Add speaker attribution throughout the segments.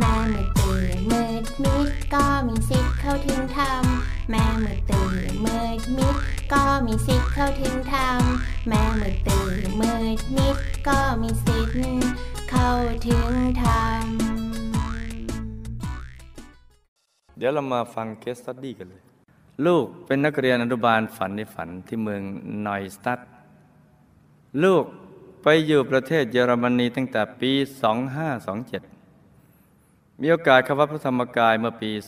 Speaker 1: แม่มือตื่นมืดมิดก็มีสิทธิ์เข้าถึงธรรมแม่มือตื่นมืดมิดก็มีสิทธิ์เข้าถึงธรรมแม่มือตื่นมืดมิดก็มีสิทธิ์เข้าถึงธรรม
Speaker 2: เดี๋ยวเรามาฟังเคสตัดดี้กันเลย ลูกเป็นนักเรียนอนุบาลฝันในฝันที่เมืองนอยสตัดลูกไปอยู่ประเทศเยอรมนีตั้งแต่ปี 2527 มีโอกาสเข้าวัดพระธรรมกายเมื่อปี 2538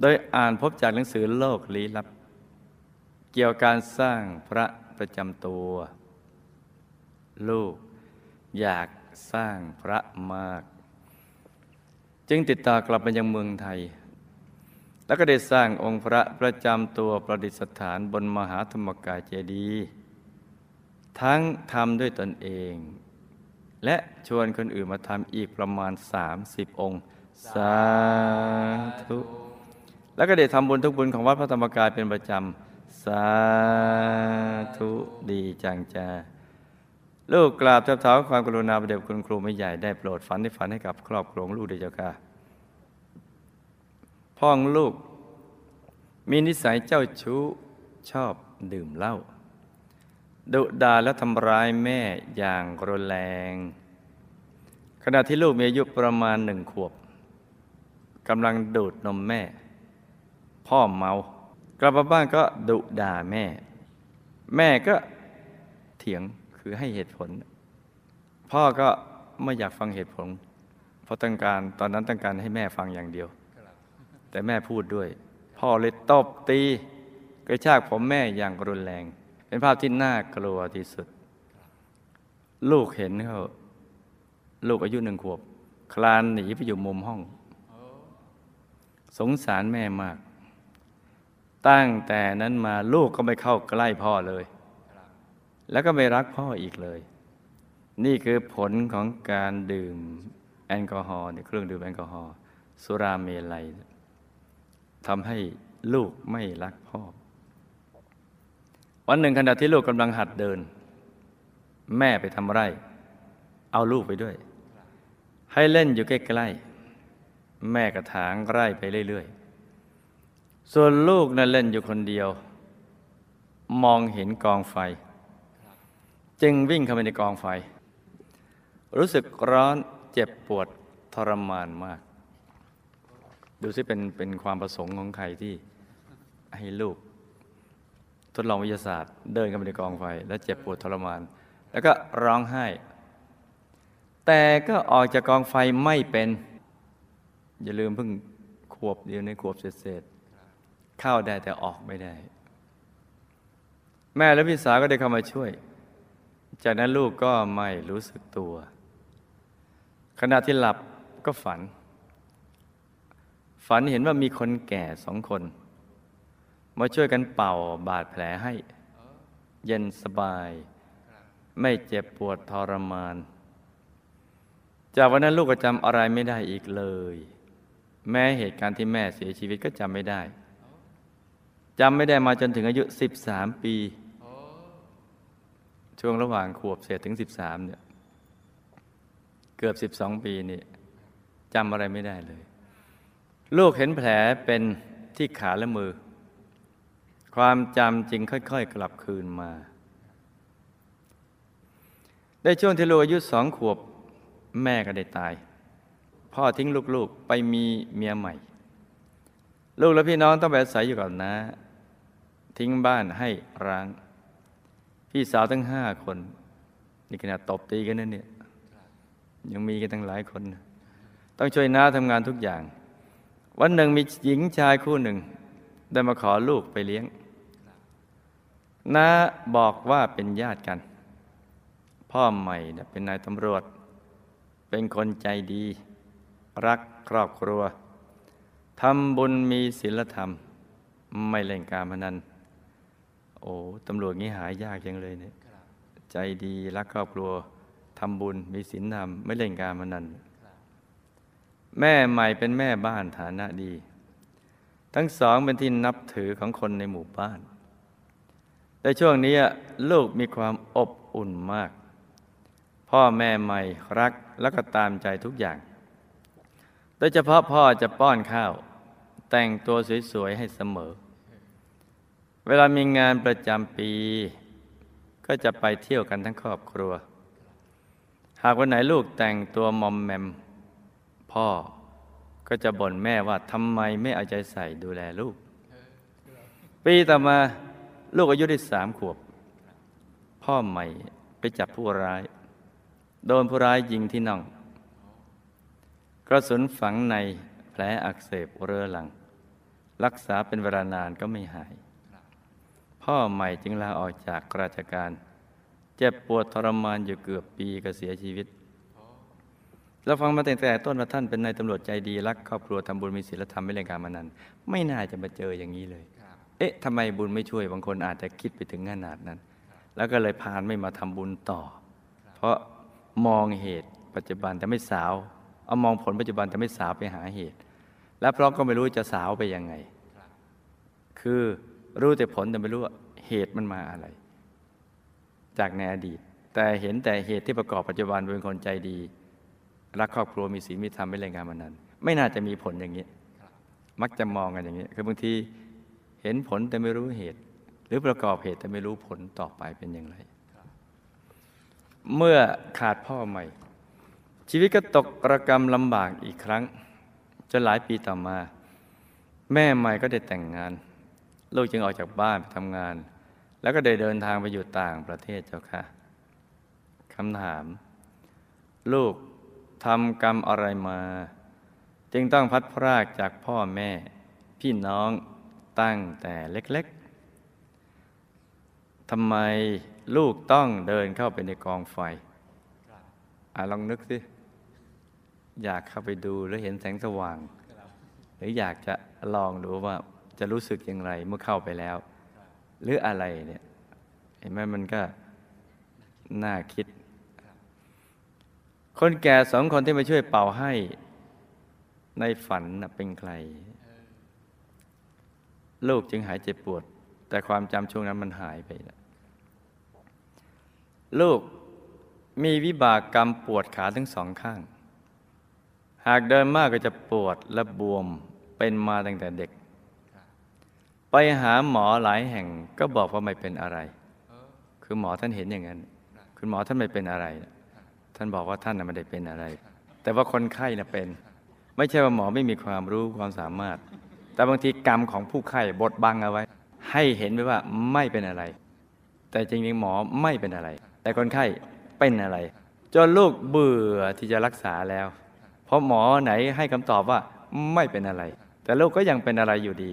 Speaker 2: โดยอ่านพบจากหนังสือโลกลี้ลับ เกี่ยวกับการสร้างพระประจำตัว ลูกอยากสร้างพระมาก จึงติดต่อกลับไปยังเมืองไทย แล้วก็ได้สร้างองค์พระประจำตัวประดิษฐานบนมหาธรรมกายเจดีย์ทั้งทำด้วยตนเอง และชวนคนอื่นมาทำอีกประมาณ 30 องค์ สาธุ แล้วก็ได้ทำบุญทุกบุญของวัดพระธรรมกายเป็นประจำ สาธุดีจังจ้าลูกกราบทับเท้าความกรุณาประเดบคุณครูไม่ใหญ่ได้โปรดฝันที่ฝันให้กับครอบครัวลูกด้วยเจ้าค่ะพ่อของลูก มีนิสัยเจ้าชู้ชอบดื่มเหล้า ดุด่าและทำร้ายแม่อย่างรุนแรง ขณะที่ลูกมีอายุประมาณหนึ่งขวบกำลังดูดนมแม่ พ่อเมากลับมาบ้านก็ดุด่าแม่ แม่ก็เถียงคือให้เหตุผล พ่อก็ไม่อยากฟังเหตุผล เพราะต้องการตอนนั้นต้องการให้แม่ฟังอย่างเดียว แต่แม่พูดด้วย พ่อเลยตบตีกระชากผมแม่อย่างรุนแรง เป็นภาพที่น่ากลัวที่สุด ลูกเห็นเขาลูกอายุหนึ่งขวบ คลานหนีไปอยู่มุมห้อง สงสารแม่มาก ตั้งแต่นั้นมาลูกก็ไม่เข้าใกล้พ่อเลย แล้วก็ไม่รักพ่ออีกเลย นี่คือผลของการดื่มแอลกอฮอล์เนี่ยเครื่องดื่มแอลกอฮอล์สุราเมลัยทำให้ลูกไม่รักพ่อ วันหนึ่งขณะที่ลูกกำลังหัดเดิน แม่ไปทำไร่ เอาลูกไปด้วย ให้เล่นอยู่ใกล้ๆแม่กระถางไร่ไปเรื่อยๆ ส่วนลูกนั้นเล่นอยู่คนเดียว มองเห็นกองไฟ จึงวิ่งเข้าไปในกองไฟ รู้สึกร้อนเจ็บปวดทรมานมาก ดูซิเป็นเป็นความประสงค์ของใครที่ให้ลูก ทดลองวิทยาศาสตร์ เดินเข้าไปในกองไฟ แล้วเจ็บปวดทรมาน แล้วก็ร้องไห้ แต่ก็ออกจากกองไฟไม่เป็น อย่าลืมเพิ่งขวบเดียวในขวบเศษเข้าได้แต่ออกไม่ได้ แม่และพี่สาวก็ได้เข้ามาช่วย จากนั้นลูกก็ไม่รู้สึกตัว ขณะที่หลับก็ฝัน ฝันเห็นว่ามีคนแก่สองคน มาช่วยกันเป่าบาดแผลให้ เย็นสบาย ไม่เจ็บปวดทรมาน จากวันนั้นลูกก็จำอะไรไม่ได้อีกเลย แม้เหตุการณ์ที่แม่เสียชีวิตก็จำไม่ได้จำไม่ได้มาจนถึงอายุ 13 ปี ช่วงระหว่างขวบเศษถึง 13 เนี่ย เกือบ 12 ปีนี่จำอะไรไม่ได้เลย ลูกเห็นแผลเป็นที่ขาและมือ ความจำจึงค่อยๆ กลับคืนมา ได้ช่วงที่ลูกอายุสองขวบ แม่ก็ได้ตาย พ่อทิ้งลูกๆไปมีเมียใหม่ ลูกและพี่น้องต้องไปอาศัยอยู่กับน้า ทิ้งบ้านให้ร้าง พี่สาวทั้งห้าคน นี่ขนาดตบตีกันนั่นเนี่ย ยังมีกันตั้งหลายคน ต้องช่วยน้าทำงานทุกอย่าง วันหนึ่งมีหญิงชายคู่หนึ่งได้มาขอลูกไปเลี้ยง น้าบอกว่าเป็นญาติกัน พ่อใหม่เป็นนายตำรวจ เป็นคนใจดี รักครอบครัวทำบุญมีศีลธรรม ไม่เล่นการพนัน โอ้ตำรวจงี้หายากจังเลยเนี่ยใจดีรักครอบครัวทำบุญมีศีลธรรม ไม่เล่นการพนัน แม่ใหม่เป็นแม่บ้านฐานะดี ทั้งสองเป็นที่นับถือของคนในหมู่บ้าน แต่ช่วงนี้ลูกมีความอบอุ่นมากพพ่อแม่ใหม่รักแล้วก็ตามใจทุกอย่าง โดยเฉพาะพ่อจะป้อนข้าว แต่งตัวสวยๆให้เสมอ เวลามีงานประจำปี ก็จะไปเที่ยวกันทั้งครอบครัว หากวันไหนลูกแต่งตัวมอมแมม พ่อก็จะบ่นแม่ว่าทำไมไม่เอาใจใส่ดูแลลูก ปีต่อมา ลูกอายุได้สามขวบ พ่อใหม่ไปจับผู้ร้าย โดนผู้ร้ายยิงที่น่อง กระสุนฝังในแผลอักเสบเรื้อรัง รักษาเป็นเวลานานก็ไม่หาย พ่อใหม่จึงลาออกจากราชการ เจ็บปวดทรมานอยู่เกือบปีก็เสียชีวิตเราฟังมาตั้งแต่ต้นว่าท่านเป็นนายตำรวจใจดี รักครอบครัวทำบุญมีศีลธรรมไม่เล่นการมานันไม่น่าจะมาเจออย่างนี้เลย อ๊ะทำไมบุญไม่ช่วยบางคนอาจจะคิดไปถึงขนาดนั้น แล้วก็เลยพานไม่มาทำบุญต่อ เพราะมองเหตุปัจจุบันแต่ไม่สาว เอามองผลปัจจุบันแต่ไม่สาวไปหาเหตุ และเพราะก็ไม่รู้จะสาวไปยังไง คือรู้แต่ผลแต่ไม่รู้ว่าเหตุมันมาอะไร จากในอดีต แต่เห็นแต่เหตุที่ประกอบปัจจุบันเป็นคนใจดีรักครอบครัวมีศีลมีธรรมไม่เล่นงานมันนั้น ไม่น่าจะมีผลอย่างนี้ มักจะมองกันอย่างนี้ คือบางที เห็นผลแต่ไม่รู้เหตุ หรือประกอบเหตุแต่ไม่รู้ผลต่อไปเป็นอย่างไร เมื่อขาดพ่อใหม่ ชีวิตก็ตกระกรรมลำบากอีกครั้งจนหลายปีต่อมา แม่ใหม่ก็ได้แต่งงาน ลูกจึงออกจากบ้านไปทำงาน แล้วก็ได้เดินทางไปอยู่ต่างประเทศเจ้าค่ะคำถาม ลูกทำกรรมอะไรมา จึงต้องพัดพรากจากพ่อแม่ พี่น้อง ตั้งแต่เล็กๆทำไมลูกต้องเดินเข้าไปในกองไฟอะลองนึกสิ อยากเข้าไปดูแล้วเห็นแสงสว่าง หรืออยากจะลองดูว่าจะรู้สึกอย่างไรเมื่อเข้าไปแล้ว หรืออะไรเนี่ยเห็นไหมมันก็น่าคิด คนแก่สองคนที่มาช่วยเป่าให้ในฝันเป็นใคร ลูกจึงหายเจ็บปวด แต่ความจำช่วงนั้นมันหายไปแล้วลูกมีวิบากกรรมปวดขาทั้งสองข้าง หากเดินมากก็จะปวดและบวมเป็นมาตั้งแต่เด็ก ไปหาหมอหลายแห่งก็บอกว่าไม่เป็นอะไร คือหมอท่านเห็นอย่างนั้น คุณหมอท่านไม่เป็นอะไร ท่านบอกว่าท่านไม่ได้เป็นอะไร แต่ว่าคนไข้น่ะเป็น ไม่ใช่ว่าหมอไม่มีความรู้ความสามารถ แต่บางทีกรรมของผู้ไข้บดบังเอาไว้ ให้เห็นไว้ว่าไม่เป็นอะไร แต่จริงๆหมอไม่เป็นอะไร แต่คนไข้เป็นอะไร จนลูกเบื่อที่จะรักษาแล้ว เพราะหมอไหนให้คำตอบว่าไม่เป็นอะไร แต่ลูกก็ยังเป็นอะไรอยู่ดี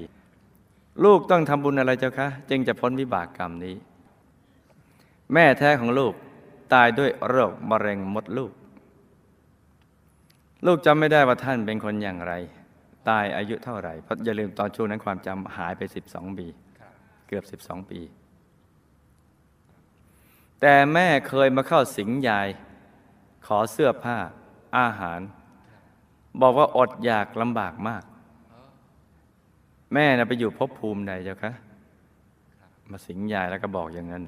Speaker 2: ลูกต้องทำบุญอะไรเจ้าคะ จึงจะพ้นวิบากกรรมนี้ แม่แท้ของลูกตายด้วยโรคมะเร็งมดลูก ลูกจำไม่ได้ว่าท่านเป็นคนอย่างไร ตายอายุเท่าไหร่ เพราะอย่าลืมตอนช่วงนั้นความจำหายไป 12ปีเกือบ 12 ปี แต่แม่เคยมาเข้าสิงยาย ขอเสื้อผ้า อาหาร บอกว่าอดอยากลำบากมาก แม่นะไปอยู่ภพภูมิใดเจ้าคะ มาสิงยายแล้วก็บอกอย่างนั้น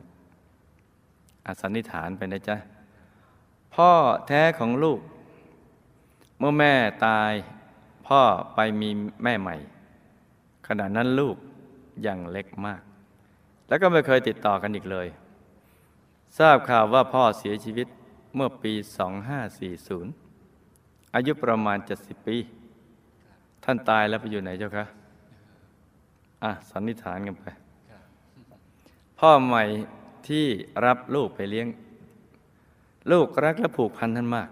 Speaker 2: อาสันนิษฐานไปนะจ๊ะ พ่อแท้ของลูก เมื่อแม่ตาย พ่อไปมีแม่ใหม่ ขณะนั้นลูกยังเล็กมาก แล้วก็ไม่เคยติดต่อกันอีกเลย ทราบข่าวว่าพ่อเสียชีวิตเมื่อปี 2540 อายุประมาณ 70 ปี ท่านตายแล้วไปอยู่ไหนเจ้าคะอะสันนิษฐานกันไป พ่อใหม่ที่รับลูกไปเลี้ยง ลูกรักและผูกพันท่านมาก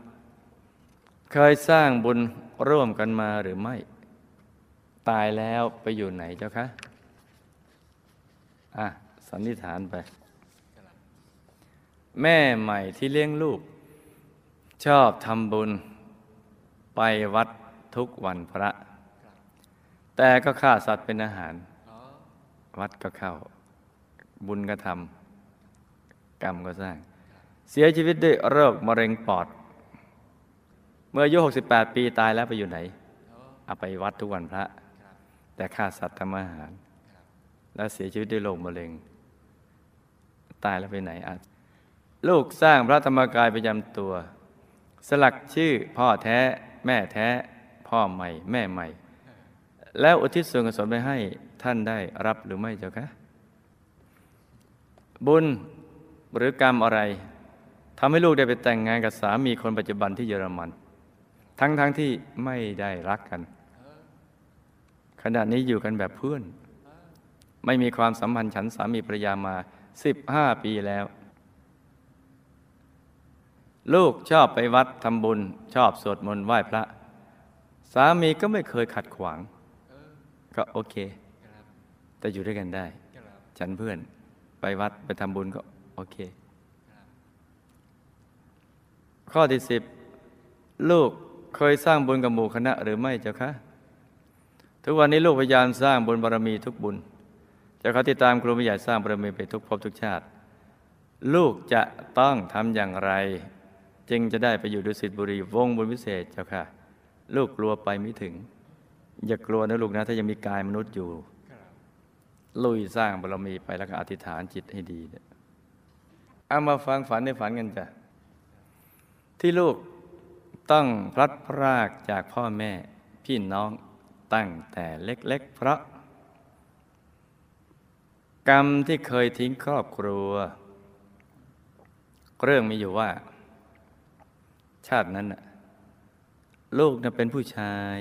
Speaker 2: เคยสร้างบุญ ร่วมกันมาหรือไม่ ตายแล้วไปอยู่ไหนเจ้าคะ อะสันนิษฐานไป แม่ใหม่ที่เลี้ยงลูก ชอบทำบุญ ไปวัดทุกวันพระ แต่ก็ฆ่าสัตว์เป็นอาหาร วัดก็เข้า บุญก็ทำกรรมก็สร้าง เสียชีวิตด้วยโรคมะเร็งปอด เมื่ออายุ 68 ปีตายแล้วไปอยู่ไหน เอาไปวัดทุกวันพระ แต่ฆ่าสัตว์ทำอาหาร แล้วเสียชีวิตด้วยโรคมะเร็ง ตายแล้วไปไหนอะลูกสร้างพระธรรมกายประจำตัว สลักชื่อพ่อแท้แม่แท้ พ่อใหม่ แม่ใหม่ แล้วอุทิศส่วนกุศลไปให้ท่านได้รับหรือไม่เจ้าคะ บุญหรือกรรมอะไรทำให้ลูกได้ไปแต่งงานกับสามีคนปัจจุบันที่เยอรมัน ทั้งๆทที่ไม่ได้รักกัน ขณะนี้อยู่กันแบบเพื่อน ไม่มีความสัมพันธ์ฉันสามีภรรยามา 15 ปีแล้ว ลูกชอบไปวัดทำบุญ ชอบสวดมนต์ไหว้พระ สามีก็ไม่เคยขัดขวาง ก็โอเค แต่อยู่ด้วยกันได้ ฉันเพื่อนไปวัดไปทำบุญก็โอเค ข้อที่สิบลูก เคยสร้างบุญกับหมู่คณะหรือไม่เจ้าคะทุกวันนี้ลูกพยายามสร้างบุญบารมีทุกบุญจะเขาติดตามครูผู้ใหญ่สร้างบารมีไปทุกภพทุกชาติ ลูกจะต้องทำอย่างไร จึงจะได้ไปอยู่ดุสิตบุรีวงบุญวิเศษเจ้าค่ะ ลูกกลัวไปไม่ถึง อย่ากลัวนะลูกนะถ้ายังมีกายมนุษย์อยู่ ลุยสร้างบารมีไปแล้วก็อธิษฐานจิตให้ดีเนี่ยเอามาฟังฝันในฝันกันจ้ะที่ลูก ต้องพลัดพรากจากพ่อแม่พี่น้องตั้งแต่เล็ก ๆ เพราะ กรรมที่เคยทิ้งครอบครัว เรื่องมีอยู่ว่า ชาตินั้นลูกน่ะเป็นผู้ชาย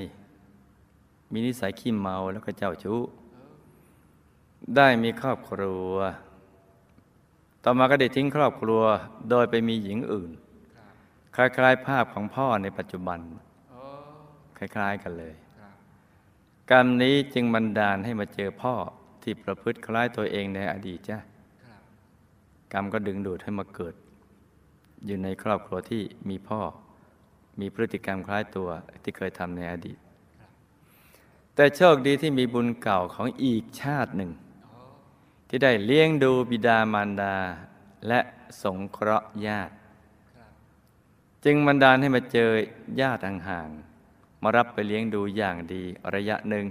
Speaker 2: มีนิสัยขี้เมาแล้วก็เจ้าชู้ ได้มีครอบครัว ต่อมาก็ได้ทิ้งครอบครัวโดยไปมีหญิงอื่น คล้ายๆ ภาพของพ่อในปัจจุบันคล้าย ๆ กันเลย กรรมนี้จึงบันดาลให้มาเจอพ่อที่ประพฤติคล้ายตัวเองในอดีตจ้ะกรรมก็ดึงดูดให้มาเกิด อยู่ในครอบครัวที่มีพ่อ มีพฤติกรรมคล้ายตัวที่เคยทำในอดีต แต่โชคดีที่มีบุญเก่าของอีกชาติหนึ่ง ที่ได้เลี้ยงดูบิดามารดาและสงเคราะห์ญาติ จึงบันดาลให้มาเจอญาติห่างๆมารับไปเลี้ยงดูอย่างดีระยะหนึ่ง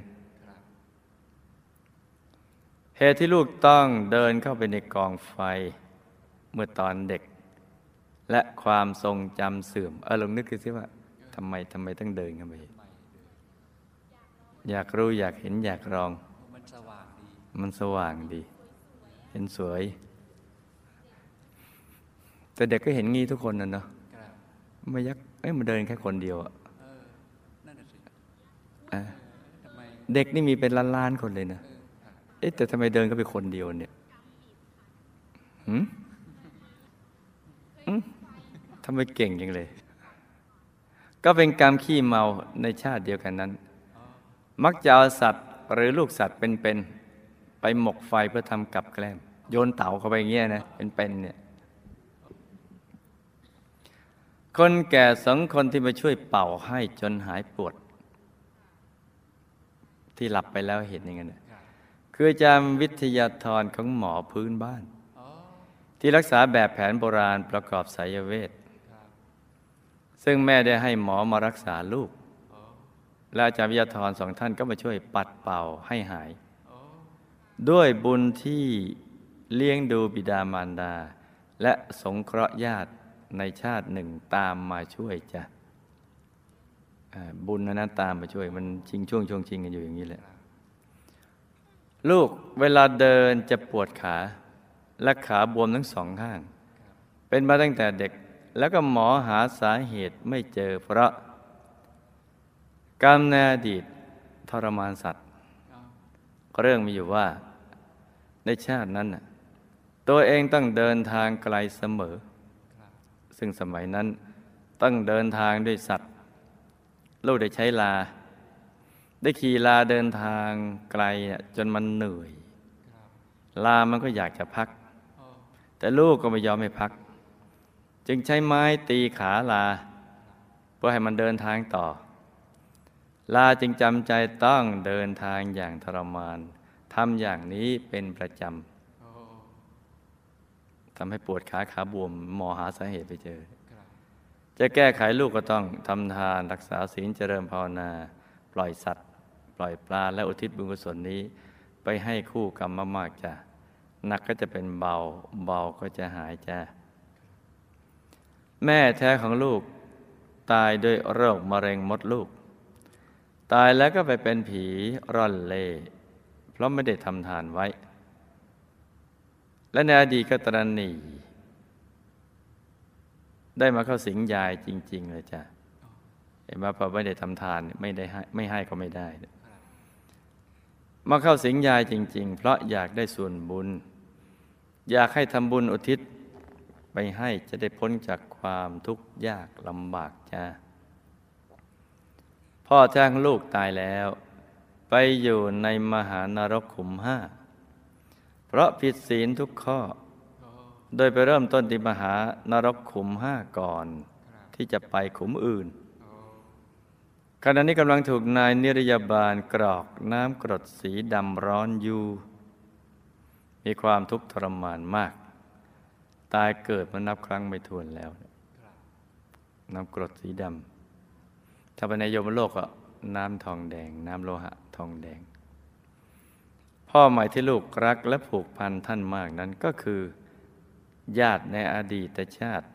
Speaker 2: เหตุที่ลูกต้องเดินเข้าไปในกองไฟ เมื่อตอนเด็ก และความทรงจำเสื่อมเออลองนึกดูสิว่าทำไมทำไมต้องเดินเข้าไปอยากรู้อยากเห็นอยากลอง
Speaker 3: มันสว่างดี
Speaker 2: มันสว่างดี เห็นสวย แต่เด็กก็เห็นงี้ทุกคนนะเนาะ
Speaker 3: ครับ
Speaker 2: ไม่ยักเอ้ยมันเดินแค่คนเดียวอะ
Speaker 3: เออนั่นน่ะสิ
Speaker 2: อะ
Speaker 3: ทำไม
Speaker 2: เด็กนี่มีเป็นล้านๆคนเลยนะ
Speaker 3: เออครับ
Speaker 2: เอ๊ะแต่ทำไมเดินก็ไปคนเดียวเนี่ยหืมหืมทำไมเก่งจังเลย ก็เป็นกรรมขี้เมาในชาติเดียวกันนั้น มักจะเอาสัตว์หรือลูกสัตว์เป็นๆไปหมกไฟเพื่อทำกับแกล้มโยนเต่าเข้าไปอย่างเงี้ยนะเป็นๆเนี่ย คนแก่สองคนที่มาช่วยเป่าให้จนหายปวด ที่หลับไปแล้วเห็นอย่างนั้น
Speaker 3: คื
Speaker 2: ออาจารย์วิทยาธรของหมอพื้นบ้าน ที่รักษาแบบแผนโบราณประกอบสายเวท ซึ่งแม่ได้ให้หมอมารักษาลูก และอาจารย์วิทยาธรสองท่านก็มาช่วยปัดเป่าให้หาย ด้วยบุญที่เลี้ยงดูบิดามารดา และสงเคราะห์ญาติ ในชาติหนึ่งตามมาช่วยจ้ะบุญนะนะตามมาช่วย มันชิงช่วงช่วงชิงกันอยู่อย่างนี้แหละ ลูกเวลาเดินจะปวดขาและขาบวมทั้งสองข้าง เป็นมาตั้งแต่เด็กแล้วก็หมอหาสาเหตุไม่เจอเพราะกรรมในอดีตทรมานสัตว์ เรื่องมีอยู่ว่าในชาตินั้นตัวเองต้องเดินทางไกลเสมอ ซึ่งสมัยนั้นต้องเดินทางด้วยสัตว์ลูกได้ใช้ลา ได้ขี่ลาเดินทางไกลจนมันเหนื่อย ลามันก็อยากจะพัก แต่ลูกก็ไม่ยอมให้พัก จึงใช้ไม้ตีขาลา เพื่อให้มันเดินทางต่อ ลาจึงจำใจต้องเดินทางอย่างทรมานทำอย่างนี้เป็นประจำ ทำให้ปวดขาขาบวมหมอหาสาเหตุไปเจอ
Speaker 3: ครับ
Speaker 2: จะแก้ไขลูกก็ต้องทำทานรักษาศีลเจริญภาวนา ปล่อยสัตว์ ปล่อยปลาและอุทิศบุญกุศลนี้ ไปให้คู่กรรมมากๆจ้ะหนักก็จะเป็นเบาเบาก็จะหายจ้ะแม่แท้ของลูกตายด้วยโรคมะเร็งมดลูก ตายแล้วก็ไปเป็นผีร่อนเล่เพราะไม่ได้ทำทานไว้ และในอดีตก็ตรณีได้มาเข้าสิงยายจริง ๆ เลยจ้ะเห็นไหมพอไม่ได้ทำทานไม่ได้ให้ไม่ให้ก็ไม่ได้ มาเข้าสิงยายจริง ๆ เพราะอยากได้ส่วนบุญ อยากให้ทำบุญอุทิศไปให้จะได้พ้นจากความทุกข์ยากลำบากจ้าพ่อแท้งลูกตายแล้ว ไปอยู่ในมหานรกขุมห้า เพราะผิดศีลทุกข้อ โดยไปเริ่มต้นที่มหานรกขุมห้าก่อน ที่จะไปขุมอื่นขณะนี้กำลังถูกนายนิรยาบาลกรอกน้ำกรดสีดำร้อนอยู่ มีความทุกข์ทรมานมาก ตายเกิดมานับครั้งไม่ถ้วนแล้ว น้ำกรดสีดำถ้าเป็นในโยมโลกก็น้ำทองแดง น้ำโลหะ ทองแดง พ่อใหม่ที่ลูกรักและผูกพันท่านมากนั้นก็คือ ญาติในอดีตชาติ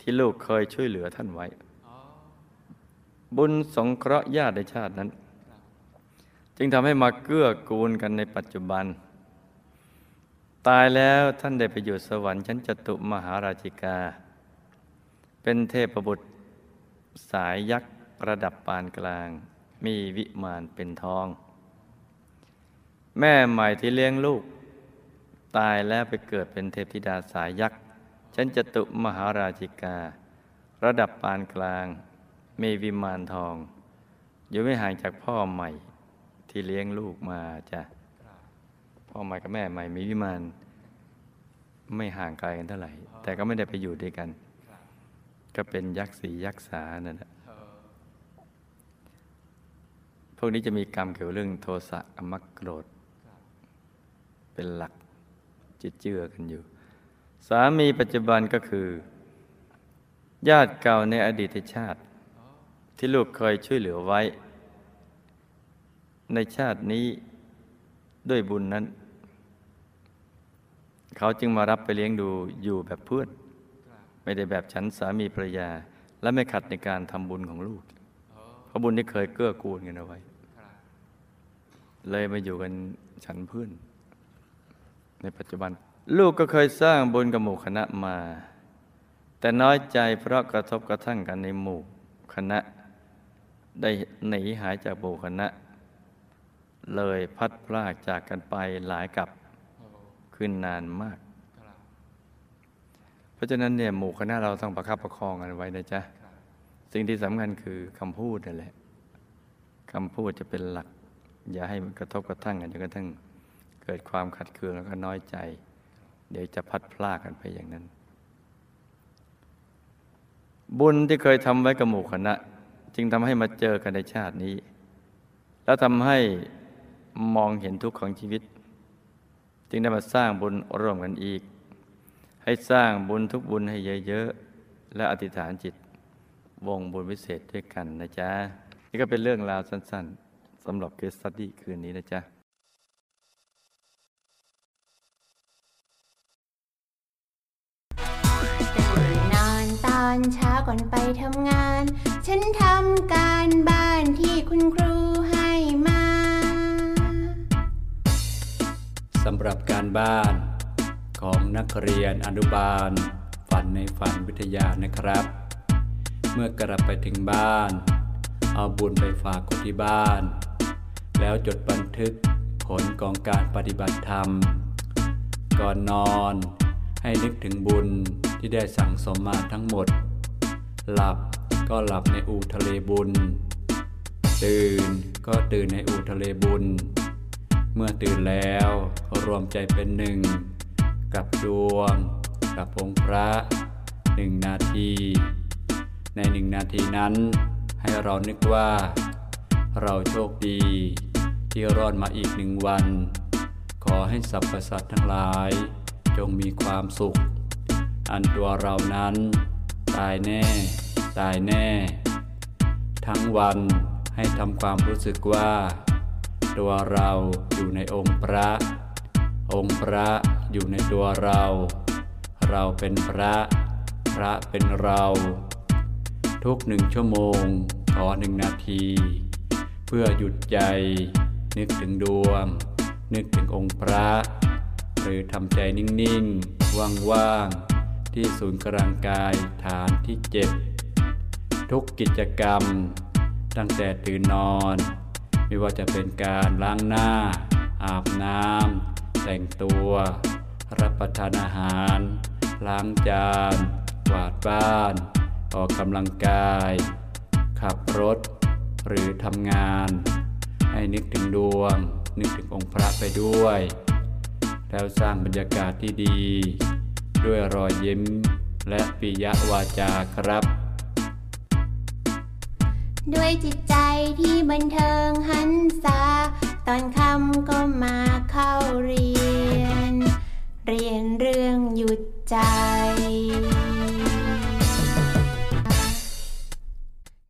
Speaker 2: ที่ลูกเคยช่วยเหลือท่านไว้ บุญสงเคราะห์ญาติในชาตินั้น จึงทำให้มาเกื้อกูลกันในปัจจุบัน ตายแล้วท่านได้ไปอยู่สวรรค์ชั้นจตุมหาราชิกา เป็นเทพบุตรสายยักษ์ระดับปานกลาง มีวิมานเป็นทอง แม่ใหม่ที่เลี้ยงลูก ตายแล้วไปเกิดเป็นเทพธิดาสายยักษ์ชั้นจตุมหาราชิกา ระดับปานกลาง มีวิมานทอง อยู่ไม่ห่างจากพ่อใหม่ที่เลี้ยงลูกมาจ้ะพ่อใหม่กับแม่ใหม่มีวิมานไม่ห่างไกลกันเท่าไหร่ แต่ก็ไม่ได้ไปอยู่ด้วยกัน ก็เป็นยักษ์สียักษ์สานั่นแหละพวกนี้จะมีกรรมเกี่ยวเรื่องโทสะอมักโกรธ เป็นหลักจิตเจือกันอยู่ สามีปัจจุบันก็คือ ญาติเก่าในอดีตชาติ ที่ลูกเคยช่วยเหลือไว้ ในชาตินี้ด้วยบุญนั้น เขาจึงมารับไปเลี้ยงดูอยู่แบบเพื่อน ไม่ได้แบบฉันสามีภรรยา และไม่ขัดในการทำบุญของลูกเพราะบุญที่เคยเกื้อกูลกันเอาไว้ เลยมาอยู่กันฉันเพื่อน ในปัจจุบัน ลูกก็เคยสร้างบุญกับหมู่คณะมา แต่น้อยใจเพราะกระทบกระทั่งกันในหมู่คณะ ได้หนีหายจากหมู่คณะ เลยพัดพลากจากกันไปหลายกับขึ้นนานมาก เพราะฉะนั้นเนี่ยหมู่คณะเราต้องประคับประคองกันไว้นะจ๊ะสิ่งที่สำคัญคือคำพูดนั่นแหละคำพูดจะเป็นหลัก อย่าให้มันกระทบกระทั่งกันจนกระทั่ง กิดความขัดเคืองแล้วก็น้อยใจ เดี๋ยวจะพัดพลากกันไปอย่างนั้น บุญที่เคยทำไว้กับหมู่คณะ จึงทำให้มาเจอกันในชาตินี้ แล้วทำให้มองเห็นทุกข์ของชีวิต จึงได้มาสร้างบุญร่วมกันอีก ให้สร้างบุญทุกบุญให้เยอะๆ และอธิษฐานจิต วงบุญวิเศษด้วยกันนะจ๊ะ นี่ก็เป็นเรื่องราวสั้น ๆสำหรับเกสตัดดี้คืนนี้นะจ๊ะ
Speaker 1: ตอนเช้าก่อนไปทำงาน ฉันทำการบ้านที่คุณครูให้มา
Speaker 3: สำหรับการบ้านของนักเรียนอนุบาล ฝันในฝันวิทยานะครับ เมื่อกลับไปถึงบ้าน เอาบุญไปฝากคนที่บ้าน แล้วจดบันทึกผลของการปฏิบัติธรรม ก่อนนอนให้นึกถึงบุญ ที่ได้สั่งสมมาทั้งหมด หลับก็หลับในอูทะเลบุญ ตื่นก็ตื่นในอูทะเลบุญ เมื่อตื่นแล้วรวมใจเป็นหนึ่ง กับดวง กับองค์พระหนึ่งนาที ในหนึ่งนาทีนั้น ให้เรานึกว่า เราโชคดีที่รอดมาอีกหนึ่งวัน ขอให้สรรพสัตว์ทั้งหลาย จงมีความสุข อันตัวเรานั้น ตายแน่ ตายแน่ ทั้งวันให้ทำความรู้สึกว่า ตัวเราอยู่ในองค์พระ องค์พระอยู่ในตัวเรา เราเป็นพระ พระเป็นเรา ทุกหนึ่งชั่วโมงขอหนึ่งนาที เพื่อหยุดใจ นึกถึงดวง นึกถึงองค์พระ หรือทำใจนิ่ง ๆ ว่าง ๆ ที่ศูนย์กลางกายฐานที่เจ็ดทุกกิจกรรม ตั้งแต่ตื่นนอน ไม่ว่าจะเป็นการล้างหน้า อาบน้ำแต่งตัว รับประทานอาหาร ล้างจานกวาดบ้าน ออกกำลังกาย ขับรถ หรือทำงาน ให้นึกถึงดวง นึกถึงองค์พระไปด้วย แล้วสร้างบรรยากาศที่ดี ด้วยรอยยิ้ม และปิยวาจาครับ
Speaker 1: ด้วยจิตใจที่บันเทิงหันษาตอนคำก็มาเข้าเรียน เรียนเรื่องหยุดใจ